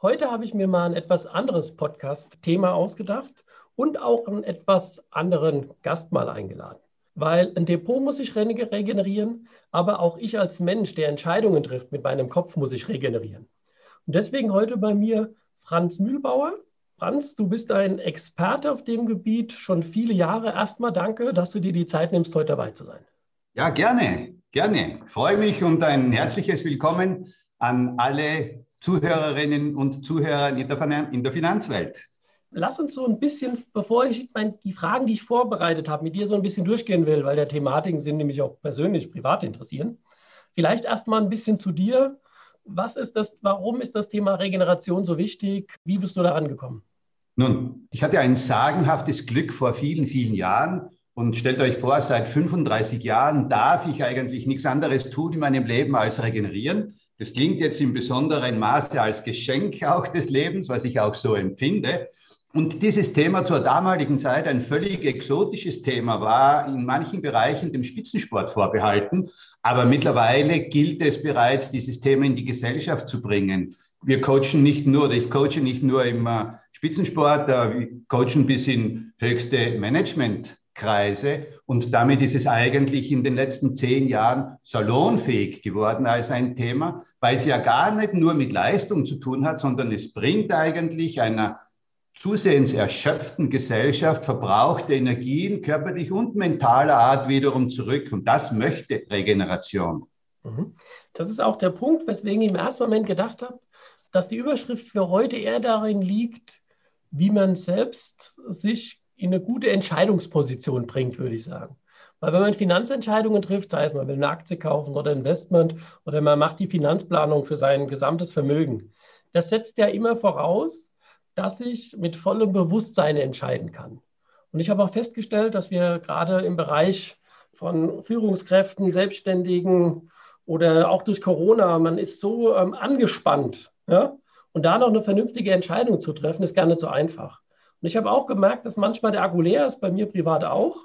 Heute habe ich mir mal ein etwas anderes Podcast-Thema ausgedacht und auch einen etwas anderen Gast mal eingeladen. Weil ein Depot muss sich regenerieren, aber auch ich als Mensch, der Entscheidungen trifft mit meinem Kopf, muss ich regenerieren. Und deswegen heute bei mir Franz Mühlbauer. Franz, du bist ein Experte auf dem Gebiet, schon viele Jahre. Erstmal danke, dass du dir die Zeit nimmst, heute dabei zu sein. Ja, gerne, gerne. Ich freue mich und ein herzliches Willkommen an alle Zuhörerinnen und Zuhörer in der, in der Finanzwelt. Lass uns so ein bisschen, bevor ich mein, die Fragen, die ich vorbereitet habe, mit dir so ein bisschen durchgehen will, weil der Thematiken sind nämlich auch persönlich, privat interessieren. Vielleicht erst mal ein bisschen zu dir. Was ist das, warum ist das Thema Regeneration so wichtig? Wie bist du daran gekommen? Nun, ich hatte ein sagenhaftes Glück vor vielen, vielen Jahren. Und stellt euch vor, seit 35 Jahren darf ich eigentlich nichts anderes tun in meinem Leben als regenerieren. Das klingt jetzt in besonderem Maße als Geschenk auch des Lebens, was ich auch so empfinde. Und dieses Thema zur damaligen Zeit ein völlig exotisches Thema war, in manchen Bereichen dem Spitzensport vorbehalten. Aber mittlerweile gilt es bereits, dieses Thema in die Gesellschaft zu bringen. Wir coachen nicht nur, oder ich coache nicht nur im äh, Spitzensport, äh, wir coachen bis in höchste Management Kreise. Und damit ist es eigentlich in den letzten zehn Jahren salonfähig geworden als ein Thema, weil es ja gar nicht nur mit Leistung zu tun hat, sondern es bringt eigentlich einer zusehends erschöpften Gesellschaft verbrauchte Energien körperlich und mentaler Art wiederum zurück. Und das möchte Regeneration. Mhm. Das ist auch der Punkt, weswegen ich im ersten Moment gedacht habe, dass die Überschrift für heute eher darin liegt, wie man selbst sich in eine gute Entscheidungsposition bringt, würde ich sagen. Weil wenn man Finanzentscheidungen trifft, sei es man will eine Aktie kaufen oder Investment oder man macht die Finanzplanung für sein gesamtes Vermögen, das setzt ja immer voraus, dass ich mit vollem Bewusstsein entscheiden kann. Und ich habe auch festgestellt, dass wir gerade im Bereich von Führungskräften, Selbstständigen oder auch durch Corona, man ist so ähm, angespannt. Ja? Und da noch eine vernünftige Entscheidung zu treffen, ist gar nicht so einfach. Und ich habe auch gemerkt, dass manchmal der Akku leer ist, bei mir privat auch.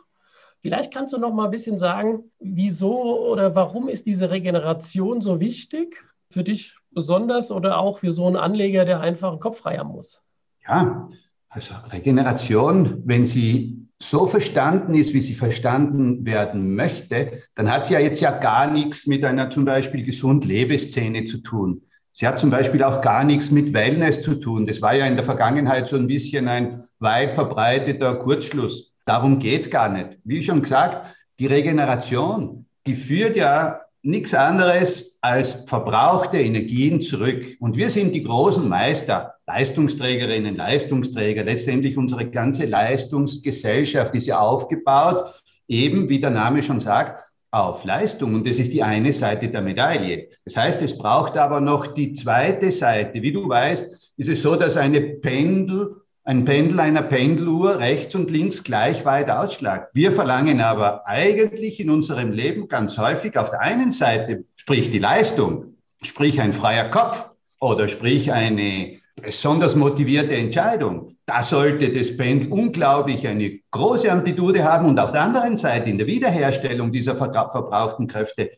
Vielleicht kannst du noch mal ein bisschen sagen, wieso oder warum ist diese Regeneration so wichtig für dich besonders oder auch für so einen Anleger, der einfach einen Kopf frei haben muss? Ja, also Regeneration, wenn sie so verstanden ist, wie sie verstanden werden möchte, dann hat sie ja jetzt ja gar nichts mit einer zum Beispiel gesund Lebeszene zu tun. Sie hat zum Beispiel auch gar nichts mit Wellness zu tun. Das war ja in der Vergangenheit so ein bisschen ein weit verbreiteter Kurzschluss. Darum geht's gar nicht. Wie schon gesagt, die Regeneration, die führt ja nichts anderes als verbrauchte Energien zurück. Und wir sind die großen Meister, Leistungsträgerinnen, Leistungsträger. Letztendlich unsere ganze Leistungsgesellschaft ist ja aufgebaut, eben wie der Name schon sagt, auf Leistung. Und das ist die eine Seite der Medaille. Das heißt, es braucht aber noch die zweite Seite. Wie du weißt, ist es so, dass eine Pendel, ein Pendel einer Pendeluhr rechts und links gleich weit ausschlagt. Wir verlangen aber eigentlich in unserem Leben ganz häufig auf der einen Seite, sprich die Leistung, sprich ein freier Kopf oder sprich eine besonders motivierte Entscheidung da sollte das Pendel unglaublich eine große Amplitude haben und auf der anderen Seite in der Wiederherstellung dieser verbrauchten Kräfte,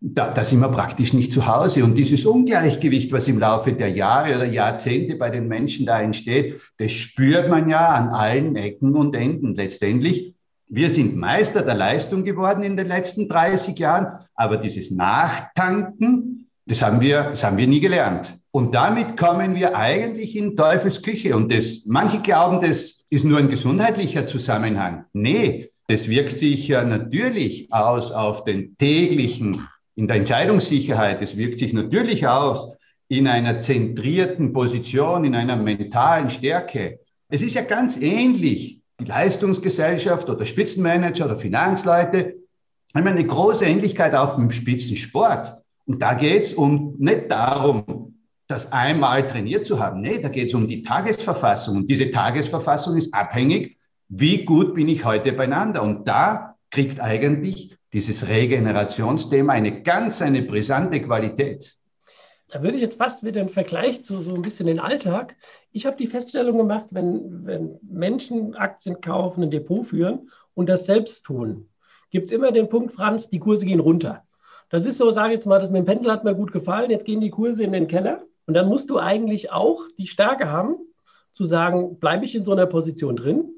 da, da sind wir praktisch nicht zu Hause. Und dieses Ungleichgewicht, was im Laufe der Jahre oder Jahrzehnte bei den Menschen da entsteht, das spürt man ja an allen Ecken und Enden letztendlich. Wir sind Meister der Leistung geworden in den letzten 30 Jahren, aber dieses Nachtanken, das haben wir, das haben wir nie gelernt. Und damit kommen wir eigentlich in Teufels Küche. Und das, manche glauben, das ist nur ein gesundheitlicher Zusammenhang. Nee, das wirkt sich ja natürlich aus auf den täglichen, in der Entscheidungssicherheit. Es wirkt sich natürlich aus in einer zentrierten Position, in einer mentalen Stärke. Es ist ja ganz ähnlich. Die Leistungsgesellschaft oder Spitzenmanager oder Finanzleute haben eine große Ähnlichkeit auch mit dem Spitzensport. Und da geht es um nicht darum, das einmal trainiert zu haben. Nee, da geht es um die Tagesverfassung. Und diese Tagesverfassung ist abhängig, wie gut bin ich heute beieinander. Und da kriegt eigentlich dieses Regenerationsthema eine ganz, eine brisante Qualität. Da würde ich jetzt fast wieder einen Vergleich zu so ein bisschen den Alltag. Ich habe die Feststellung gemacht, wenn, wenn Menschen Aktien kaufen, ein Depot führen und das selbst tun, gibt es immer den Punkt, Franz, die Kurse gehen runter. Das ist so, sage ich jetzt mal, das mit dem Pendel hat mir gut gefallen, jetzt gehen die Kurse in den Keller. Und dann musst du eigentlich auch die Stärke haben, zu sagen, bleibe ich in so einer Position drin,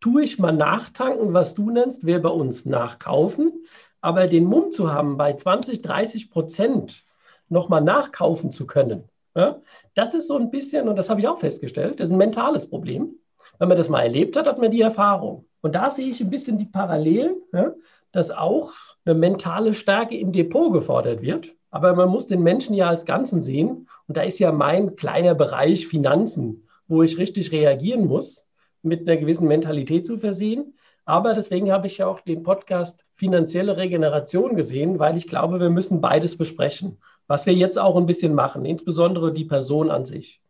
tue ich mal nachtanken, was du nennst, wer bei uns nachkaufen, aber den Mumm zu haben, bei 20, 30 Prozent nochmal nachkaufen zu können, ja, das ist so ein bisschen, und das habe ich auch festgestellt, das ist ein mentales Problem. Wenn man das mal erlebt hat, hat man die Erfahrung. Und da sehe ich ein bisschen die Parallelen, ja, dass auch eine mentale Stärke im Depot gefordert wird. Aber man muss den Menschen ja als Ganzen sehen. Und da ist ja mein kleiner Bereich Finanzen, wo ich richtig reagieren muss, mit einer gewissen Mentalität zu versehen. Aber deswegen habe ich ja auch den Podcast Finanzielle Regeneration gesehen, weil ich glaube, wir müssen beides besprechen, was wir jetzt auch ein bisschen machen, insbesondere die Person an sich.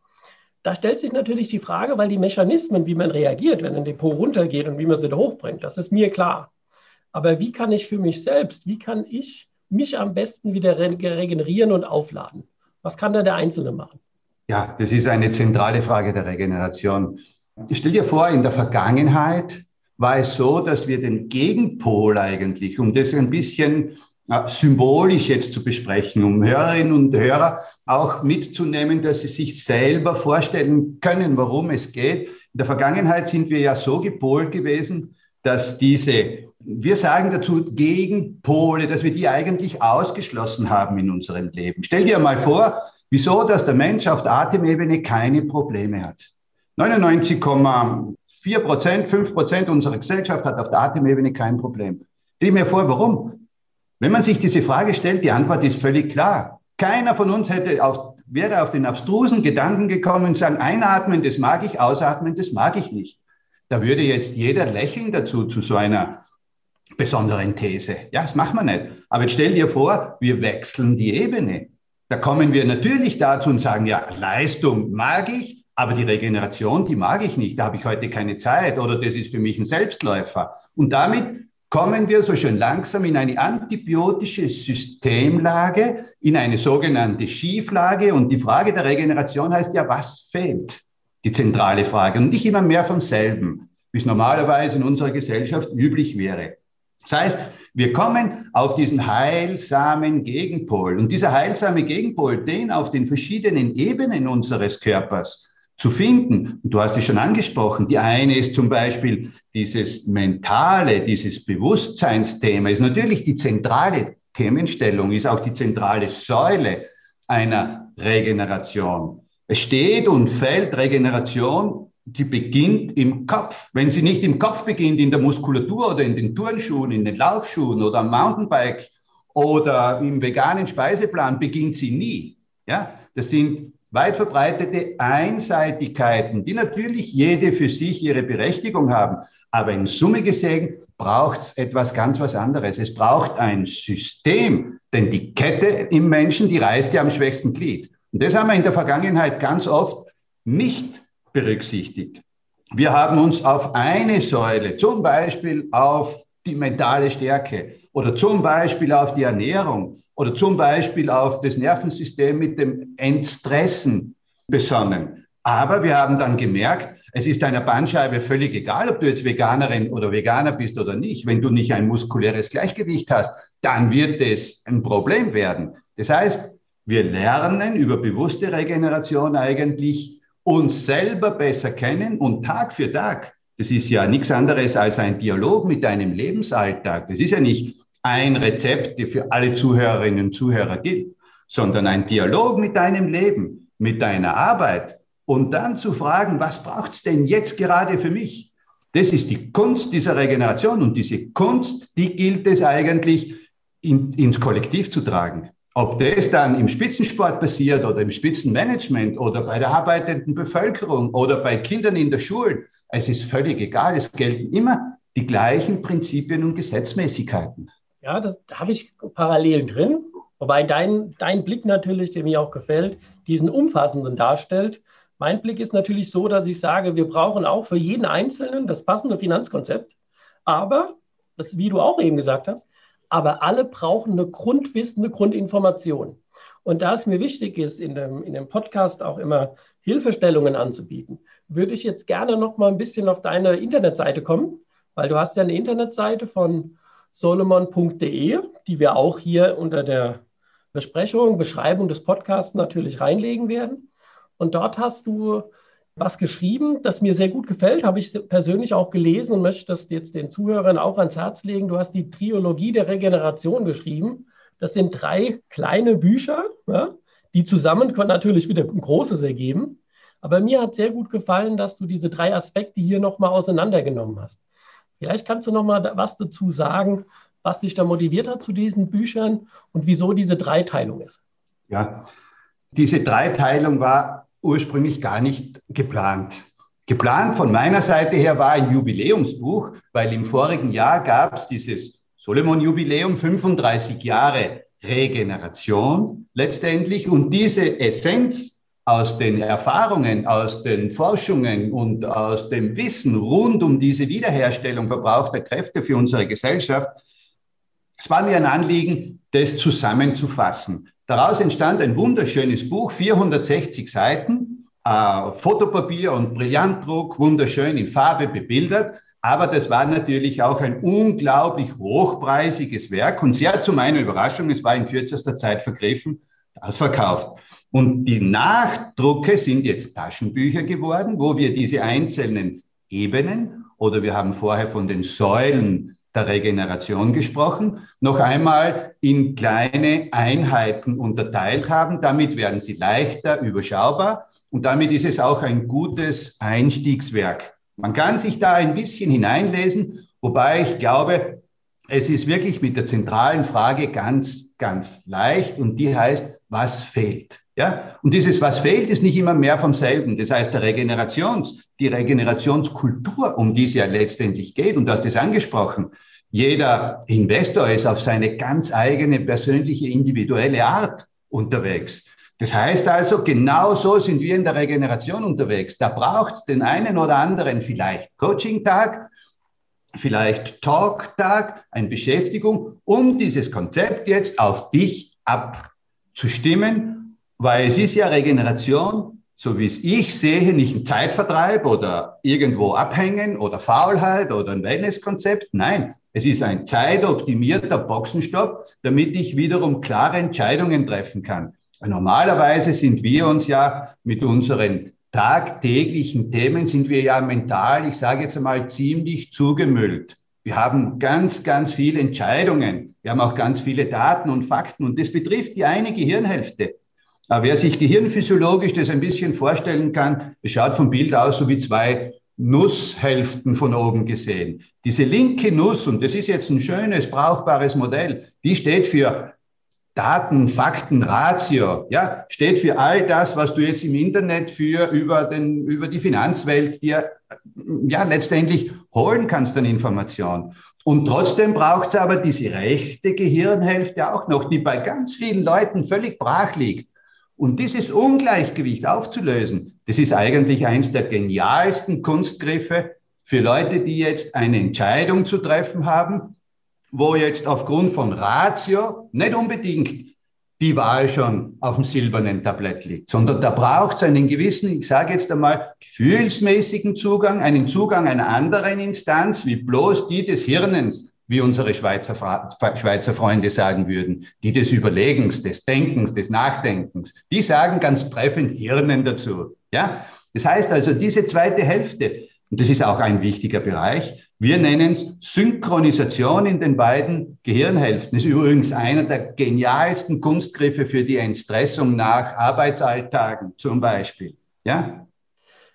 Da stellt sich natürlich die Frage, weil die Mechanismen, wie man reagiert, wenn ein Depot runtergeht und wie man sie da hochbringt, das ist mir klar. Aber wie kann ich für mich selbst, wie kann ich mich am besten wieder regenerieren und aufladen? Was kann da der Einzelne machen? Ja, das ist eine zentrale Frage der Regeneration. Ich stell dir vor, in der Vergangenheit war es so, dass wir den Gegenpol eigentlich, um das ein bisschen äh, symbolisch jetzt zu besprechen, um Hörerinnen und Hörer auch mitzunehmen, dass sie sich selber vorstellen können, worum es geht. In der Vergangenheit sind wir ja so gepolt gewesen, dass diese wir sagen dazu Gegenpole, dass wir die eigentlich ausgeschlossen haben in unserem Leben. Stell dir mal vor, wieso, dass der Mensch auf der Atemebene keine Probleme hat. 99,4 Prozent, 5 Prozent unserer Gesellschaft hat auf der Atemebene kein Problem. Stell mir vor, warum? Wenn man sich diese Frage stellt, die Antwort ist völlig klar. Keiner von uns hätte auf, wäre auf den abstrusen Gedanken gekommen und sagen, einatmen, das mag ich, ausatmen, das mag ich nicht. Da würde jetzt jeder lächeln dazu, zu so einer besonderen These. Ja, das machen wir nicht. Aber jetzt stell dir vor, wir wechseln die Ebene. Da kommen wir natürlich dazu und sagen, ja, Leistung mag ich, aber die Regeneration, die mag ich nicht. Da habe ich heute keine Zeit oder das ist für mich ein Selbstläufer. Und damit kommen wir so schön langsam in eine antibiotische Systemlage, in eine sogenannte Schieflage. Und die Frage der Regeneration heißt ja, was fehlt? Die zentrale Frage. Und nicht immer mehr vom selben, wie es normalerweise in unserer Gesellschaft üblich wäre. Das heißt, wir kommen auf diesen heilsamen Gegenpol. Und dieser heilsame Gegenpol, den auf den verschiedenen Ebenen unseres Körpers zu finden, und du hast es schon angesprochen, die eine ist zum Beispiel dieses mentale, dieses Bewusstseinsthema, ist natürlich die zentrale Themenstellung, ist auch die zentrale Säule einer Regeneration. Es steht und fällt Regeneration die beginnt im Kopf. Wenn sie nicht im Kopf beginnt, in der Muskulatur oder in den Turnschuhen, in den Laufschuhen oder am Mountainbike oder im veganen Speiseplan, beginnt sie nie. Ja, das sind weit verbreitete Einseitigkeiten, die natürlich jede für sich ihre Berechtigung haben. Aber in Summe gesehen braucht es etwas ganz was anderes. Es braucht ein System, denn die Kette im Menschen, die reißt ja am schwächsten Glied. Und das haben wir in der Vergangenheit ganz oft nicht berücksichtigt. Wir haben uns auf eine Säule, zum Beispiel auf die mentale Stärke oder zum Beispiel auf die Ernährung oder zum Beispiel auf das Nervensystem mit dem Entstressen besonnen. Aber wir haben dann gemerkt, es ist einer Bandscheibe völlig egal, ob du jetzt Veganerin oder Veganer bist oder nicht. Wenn du nicht ein muskuläres Gleichgewicht hast, dann wird es ein Problem werden. Das heißt, wir lernen über bewusste Regeneration eigentlich uns selber besser kennen und Tag für Tag, das ist ja nichts anderes als ein Dialog mit deinem Lebensalltag. Das ist ja nicht ein Rezept, der für alle Zuhörerinnen und Zuhörer gilt, sondern ein Dialog mit deinem Leben, mit deiner Arbeit und dann zu fragen, was braucht's denn jetzt gerade für mich? Das ist die Kunst dieser Regeneration und diese Kunst, die gilt es eigentlich in, ins Kollektiv zu tragen. Ob das dann im Spitzensport passiert oder im Spitzenmanagement oder bei der arbeitenden Bevölkerung oder bei Kindern in der Schule, es ist völlig egal. Es gelten immer die gleichen Prinzipien und Gesetzmäßigkeiten. Ja, das, da habe ich Parallelen drin. Wobei dein, dein Blick natürlich, der mir auch gefällt, diesen umfassenden darstellt. Mein Blick ist natürlich so, dass ich sage, wir brauchen auch für jeden Einzelnen das passende Finanzkonzept. Aber, das, wie du auch eben gesagt hast, aber alle brauchen eine Grundwissen, eine Grundinformation. Und da es mir wichtig ist, in dem, in dem Podcast auch immer Hilfestellungen anzubieten, würde ich jetzt gerne noch mal ein bisschen auf deine Internetseite kommen, weil du hast ja eine Internetseite von solomon.de, die wir auch hier unter der Besprechung, Beschreibung des Podcasts natürlich reinlegen werden. Und dort hast du was geschrieben, das mir sehr gut gefällt, habe ich persönlich auch gelesen und möchte das jetzt den Zuhörern auch ans Herz legen. Du hast die Triologie der Regeneration geschrieben. Das sind drei kleine Bücher, ja, die zusammen können natürlich wieder ein großes ergeben. Aber mir hat sehr gut gefallen, dass du diese drei Aspekte hier nochmal auseinandergenommen hast. Vielleicht kannst du nochmal was dazu sagen, was dich da motiviert hat zu diesen Büchern und wieso diese Dreiteilung ist. Ja, diese Dreiteilung war ursprünglich gar nicht geplant. Geplant von meiner Seite her war ein Jubiläumsbuch, weil im vorigen Jahr gab es dieses Solomon-Jubiläum, 35 Jahre Regeneration letztendlich. Und diese Essenz aus den Erfahrungen, aus den Forschungen und aus dem Wissen rund um diese Wiederherstellung verbrauchter Kräfte für unsere Gesellschaft, es war mir ein Anliegen, das zusammenzufassen. Daraus entstand ein wunderschönes Buch, 460 Seiten, äh, Fotopapier und Brillantdruck, wunderschön in Farbe bebildert. Aber das war natürlich auch ein unglaublich hochpreisiges Werk und sehr zu meiner Überraschung, es war in kürzester Zeit vergriffen, ausverkauft. Und die Nachdrucke sind jetzt Taschenbücher geworden, wo wir diese einzelnen Ebenen oder wir haben vorher von den Säulen der Regeneration gesprochen, noch einmal in kleine Einheiten unterteilt haben. Damit werden sie leichter, überschaubar und damit ist es auch ein gutes Einstiegswerk man kann sich da ein bisschen hineinlesen, wobei ich glaube, es ist wirklich mit der zentralen Frage ganz, ganz leicht und die heißt, was fehlt? Ja, und dieses was fehlt ist nicht immer mehr vom selben. Das heißt, der Regenerations, die Regenerationskultur, um die es ja letztendlich geht, und du hast es angesprochen, jeder Investor ist auf seine ganz eigene persönliche, individuelle Art unterwegs. Das heißt also, genau so sind wir in der Regeneration unterwegs. Da braucht es den einen oder anderen vielleicht Coaching-Tag, vielleicht Talk-Tag, eine Beschäftigung, um dieses Konzept jetzt auf dich abzustimmen, weil es ist ja Regeneration, so wie es ich sehe, nicht ein Zeitvertreib oder irgendwo abhängen oder Faulheit oder ein Wellness-Konzept. Nein, es ist ein zeitoptimierter Boxenstopp, damit ich wiederum klare Entscheidungen treffen kann. Normalerweise sind wir uns ja mit unseren tagtäglichen Themen, sind wir ja mental, ich sage jetzt einmal, ziemlich zugemüllt. Wir haben ganz, ganz viele Entscheidungen. Wir haben auch ganz viele Daten und Fakten und das betrifft die eine Gehirnhälfte. Wer sich gehirnphysiologisch das ein bisschen vorstellen kann, es schaut vom Bild aus so wie zwei Nusshälften von oben gesehen. Diese linke Nuss, und das ist jetzt ein schönes, brauchbares Modell, die steht für Daten, Fakten, Ratio, ja, steht für all das, was du jetzt im Internet für über den, über die Finanzwelt dir, ja, letztendlich holen kannst an Information. Und trotzdem braucht es aber diese rechte Gehirnhälfte auch noch, die bei ganz vielen Leuten völlig brach liegt. Und dieses Ungleichgewicht aufzulösen, das ist eigentlich eins der genialsten Kunstgriffe für Leute, die jetzt eine Entscheidung zu treffen haben, wo jetzt aufgrund von Ratio nicht unbedingt die Wahl schon auf dem silbernen Tablett liegt, sondern da braucht es einen gewissen, ich sage jetzt einmal, gefühlsmäßigen Zugang, einen Zugang einer anderen Instanz, wie bloß die des Hirnens, wie unsere Schweizer, Schweizer Freunde sagen würden, die des Überlegens, des Denkens, des Nachdenkens. Die sagen ganz treffend Hirnen dazu. Ja? Das heißt also, diese zweite Hälfte, und das ist auch ein wichtiger Bereich, wir nennen es Synchronisation in den beiden Gehirnhälften. Das ist übrigens einer der genialsten Kunstgriffe für die Entstressung nach Arbeitsalltagen zum Beispiel. Ja?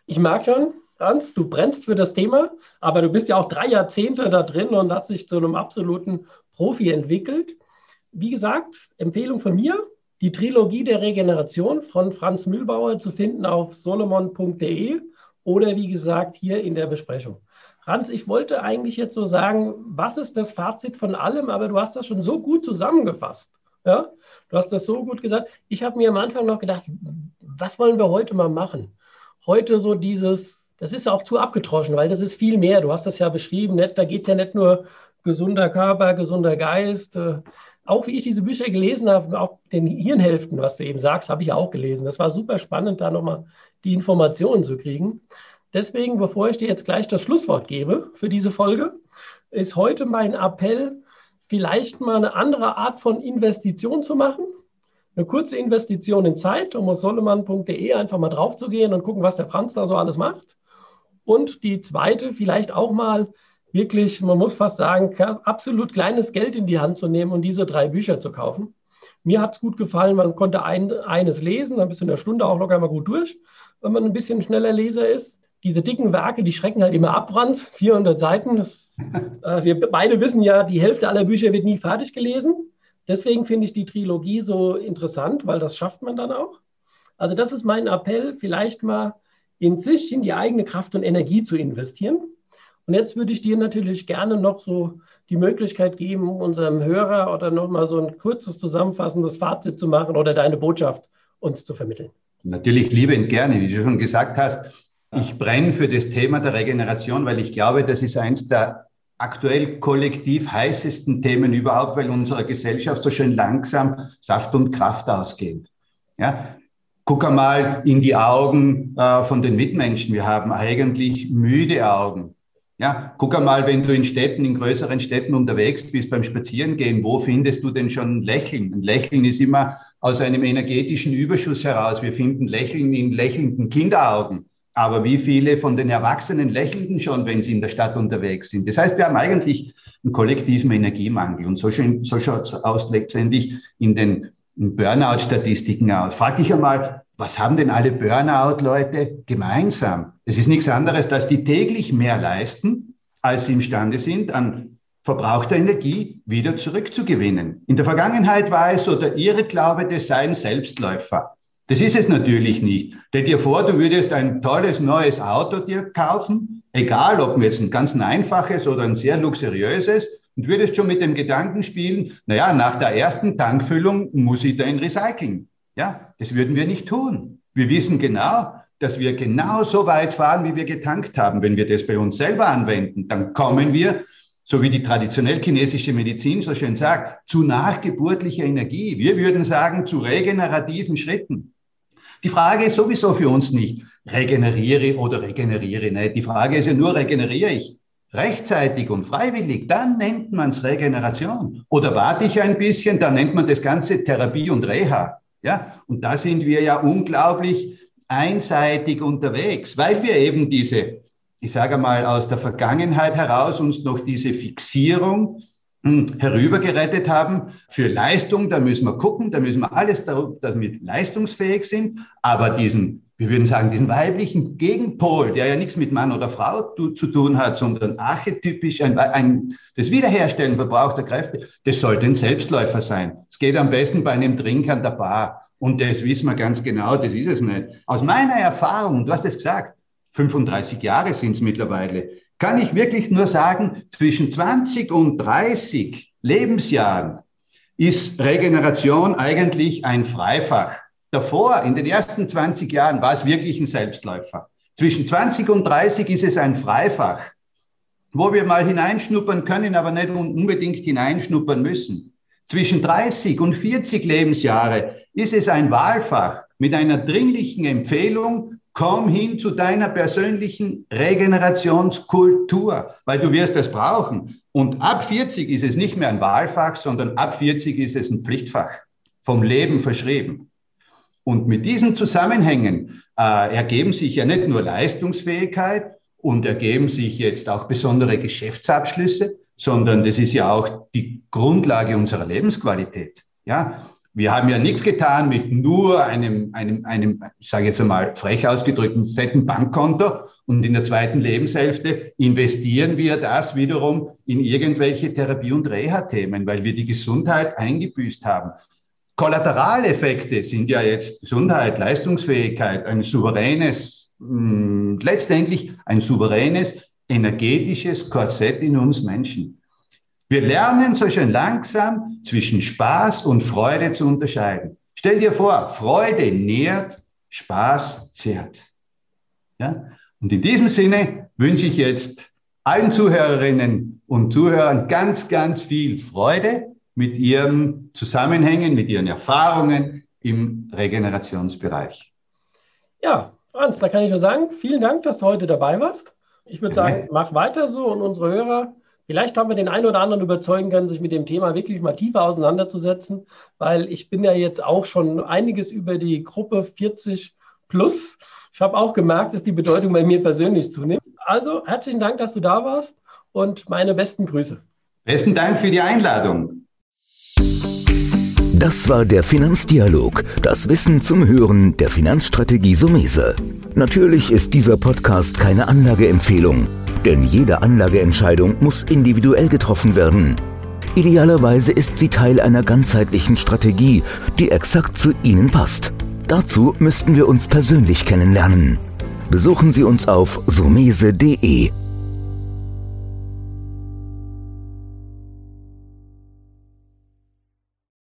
Ich mag schon, Hans, du brennst für das Thema, aber du bist ja auch drei Jahrzehnte da drin und hast dich zu einem absoluten Profi entwickelt. Wie gesagt, Empfehlung von mir, die Trilogie der Regeneration von Franz Mühlbauer zu finden auf solomon.de oder wie gesagt hier in der Besprechung. Hans, ich wollte eigentlich jetzt so sagen, was ist das Fazit von allem, aber du hast das schon so gut zusammengefasst. Ja, du hast das so gut gesagt. Ich habe mir am Anfang noch gedacht, was wollen wir heute mal machen? Heute so dieses, das ist auch zu abgetroschen, weil das ist viel mehr. Du hast das ja beschrieben, nicht? da geht es ja nicht nur gesunder Körper, gesunder Geist. Äh, auch wie ich diese Bücher gelesen habe, auch den Hirnhälften, was du eben sagst, habe ich auch gelesen. Das war super spannend, da nochmal die Informationen zu kriegen. Deswegen, bevor ich dir jetzt gleich das Schlusswort gebe für diese Folge, ist heute mein Appell, vielleicht mal eine andere Art von Investition zu machen. Eine kurze Investition in Zeit, um auf sollemann.de einfach mal drauf zu gehen und gucken, was der Franz da so alles macht. Und die zweite, vielleicht auch mal wirklich, man muss fast sagen, absolut kleines Geld in die Hand zu nehmen und diese drei Bücher zu kaufen. Mir hat es gut gefallen, man konnte ein, eines lesen, dann bist du in der Stunde auch locker mal gut durch, wenn man ein bisschen schneller Leser ist. Diese dicken Werke, die schrecken halt immer ab, Brand, 400 Seiten. Das, äh, wir beide wissen ja, die Hälfte aller Bücher wird nie fertig gelesen. Deswegen finde ich die Trilogie so interessant, weil das schafft man dann auch. Also das ist mein Appell, vielleicht mal in sich, in die eigene Kraft und Energie zu investieren. Und jetzt würde ich dir natürlich gerne noch so die Möglichkeit geben, unserem Hörer oder noch mal so ein kurzes zusammenfassendes Fazit zu machen oder deine Botschaft uns zu vermitteln. Natürlich liebend gerne, wie du schon gesagt hast. Ich brenne für das Thema der Regeneration, weil ich glaube, das ist eines der aktuell kollektiv heißesten Themen überhaupt, weil unserer Gesellschaft so schön langsam Saft und Kraft ausgehen. Ja, guck einmal in die Augen äh, von den Mitmenschen. Wir haben eigentlich müde Augen. Ja, guck einmal, wenn du in Städten, in größeren Städten unterwegs bist beim Spazierengehen, wo findest du denn schon ein Lächeln? Ein Lächeln ist immer aus einem energetischen Überschuss heraus. Wir finden Lächeln in lächelnden Kinderaugen. Aber wie viele von den Erwachsenen lächeln schon, wenn sie in der Stadt unterwegs sind? Das heißt, wir haben eigentlich einen kollektiven Energiemangel. Und so, so schaut es aus letztendlich in den Burnout-Statistiken aus. Frag dich einmal, was haben denn alle Burnout-Leute gemeinsam? Es ist nichts anderes, dass die täglich mehr leisten, als sie imstande sind, an verbrauchter Energie wieder zurückzugewinnen. In der Vergangenheit war es so der Irrglaube, das sei ein Selbstläufer. Das ist es natürlich nicht. Stell dir vor, du würdest ein tolles neues Auto dir kaufen, egal ob jetzt ein ganz einfaches oder ein sehr luxuriöses, und würdest schon mit dem Gedanken spielen, naja, nach der ersten Tankfüllung muss ich den recyceln. Ja, das würden wir nicht tun. Wir wissen genau, dass wir genau so weit fahren, wie wir getankt haben. Wenn wir das bei uns selber anwenden, dann kommen wir, so wie die traditionell chinesische Medizin so schön sagt, zu nachgeburtlicher Energie. Wir würden sagen, zu regenerativen Schritten. Die Frage ist sowieso für uns nicht, regeneriere oder regeneriere nicht. Die Frage ist ja nur, regeneriere ich rechtzeitig und freiwillig, dann nennt man es Regeneration. Oder warte ich ein bisschen, dann nennt man das Ganze Therapie und Reha. Ja, und da sind wir ja unglaublich einseitig unterwegs, weil wir eben diese, ich sage mal, aus der Vergangenheit heraus uns noch diese Fixierung hm, herübergerettet haben. Für Leistung, da müssen wir gucken, da müssen wir alles damit leistungsfähig sind, aber diesen wir würden sagen, diesen weiblichen Gegenpol, der ja nichts mit Mann oder Frau zu tun hat, sondern archetypisch ein, ein, das Wiederherstellen verbrauchter Kräfte, das sollte ein Selbstläufer sein. Es geht am besten bei einem Drink an der Bar. Und das wissen wir ganz genau, das ist es nicht. Aus meiner Erfahrung, du hast es gesagt, 35 Jahre sind es mittlerweile, kann ich wirklich nur sagen, zwischen 20 und 30 Lebensjahren ist Regeneration eigentlich ein Freifach. Davor, in den ersten 20 Jahren, war es wirklich ein Selbstläufer. Zwischen 20 und 30 ist es ein Freifach, wo wir mal hineinschnuppern können, aber nicht unbedingt hineinschnuppern müssen. Zwischen 30 und 40 Lebensjahre ist es ein Wahlfach mit einer dringlichen Empfehlung, komm hin zu deiner persönlichen Regenerationskultur, weil du wirst es brauchen. Und ab 40 ist es nicht mehr ein Wahlfach, sondern ab 40 ist es ein Pflichtfach, vom Leben verschrieben. Und mit diesen Zusammenhängen äh, ergeben sich ja nicht nur Leistungsfähigkeit und ergeben sich jetzt auch besondere Geschäftsabschlüsse, sondern das ist ja auch die Grundlage unserer Lebensqualität. Ja, wir haben ja nichts getan mit nur einem, einem, einem, sage jetzt einmal frech ausgedrückten, fetten Bankkonto und in der zweiten Lebenshälfte investieren wir das wiederum in irgendwelche Therapie- und Reha-Themen, weil wir die Gesundheit eingebüßt haben. Kollateraleffekte sind ja jetzt Gesundheit, Leistungsfähigkeit, ein souveränes, mh, hm, letztendlich ein souveränes energetisches Korsett in uns Menschen. Wir lernen so schön langsam zwischen Spaß und Freude zu unterscheiden. Stell dir vor, Freude nährt, Spaß zehrt. Ja? Und in diesem Sinne wünsche ich jetzt allen Zuhörerinnen und Zuhörern ganz, ganz viel Freude mit ihren Zusammenhängen, mit ihren Erfahrungen im Regenerationsbereich. Ja, Franz, da kann ich nur sagen, vielen Dank, dass du heute dabei warst. Ich würde sagen, mach weiter so und unsere Hörer, vielleicht haben wir den einen oder anderen überzeugen können, sich mit dem Thema wirklich mal tiefer auseinanderzusetzen, weil ich bin ja jetzt auch schon einiges über die Gruppe 40 plus. Ich habe auch gemerkt, dass die Bedeutung bei mir persönlich zunimmt. Also herzlichen Dank, dass du da warst und meine besten Grüße. Besten Dank für die Einladung. Das war der Finanzdialog, das Wissen zum Hören der Finanzstrategie Sumese. Natürlich ist dieser Podcast keine Anlageempfehlung, denn jede Anlageentscheidung muss individuell getroffen werden. Idealerweise ist sie Teil einer ganzheitlichen Strategie, die exakt zu Ihnen passt. Dazu müssten wir uns persönlich kennenlernen. Besuchen Sie uns auf sumese.de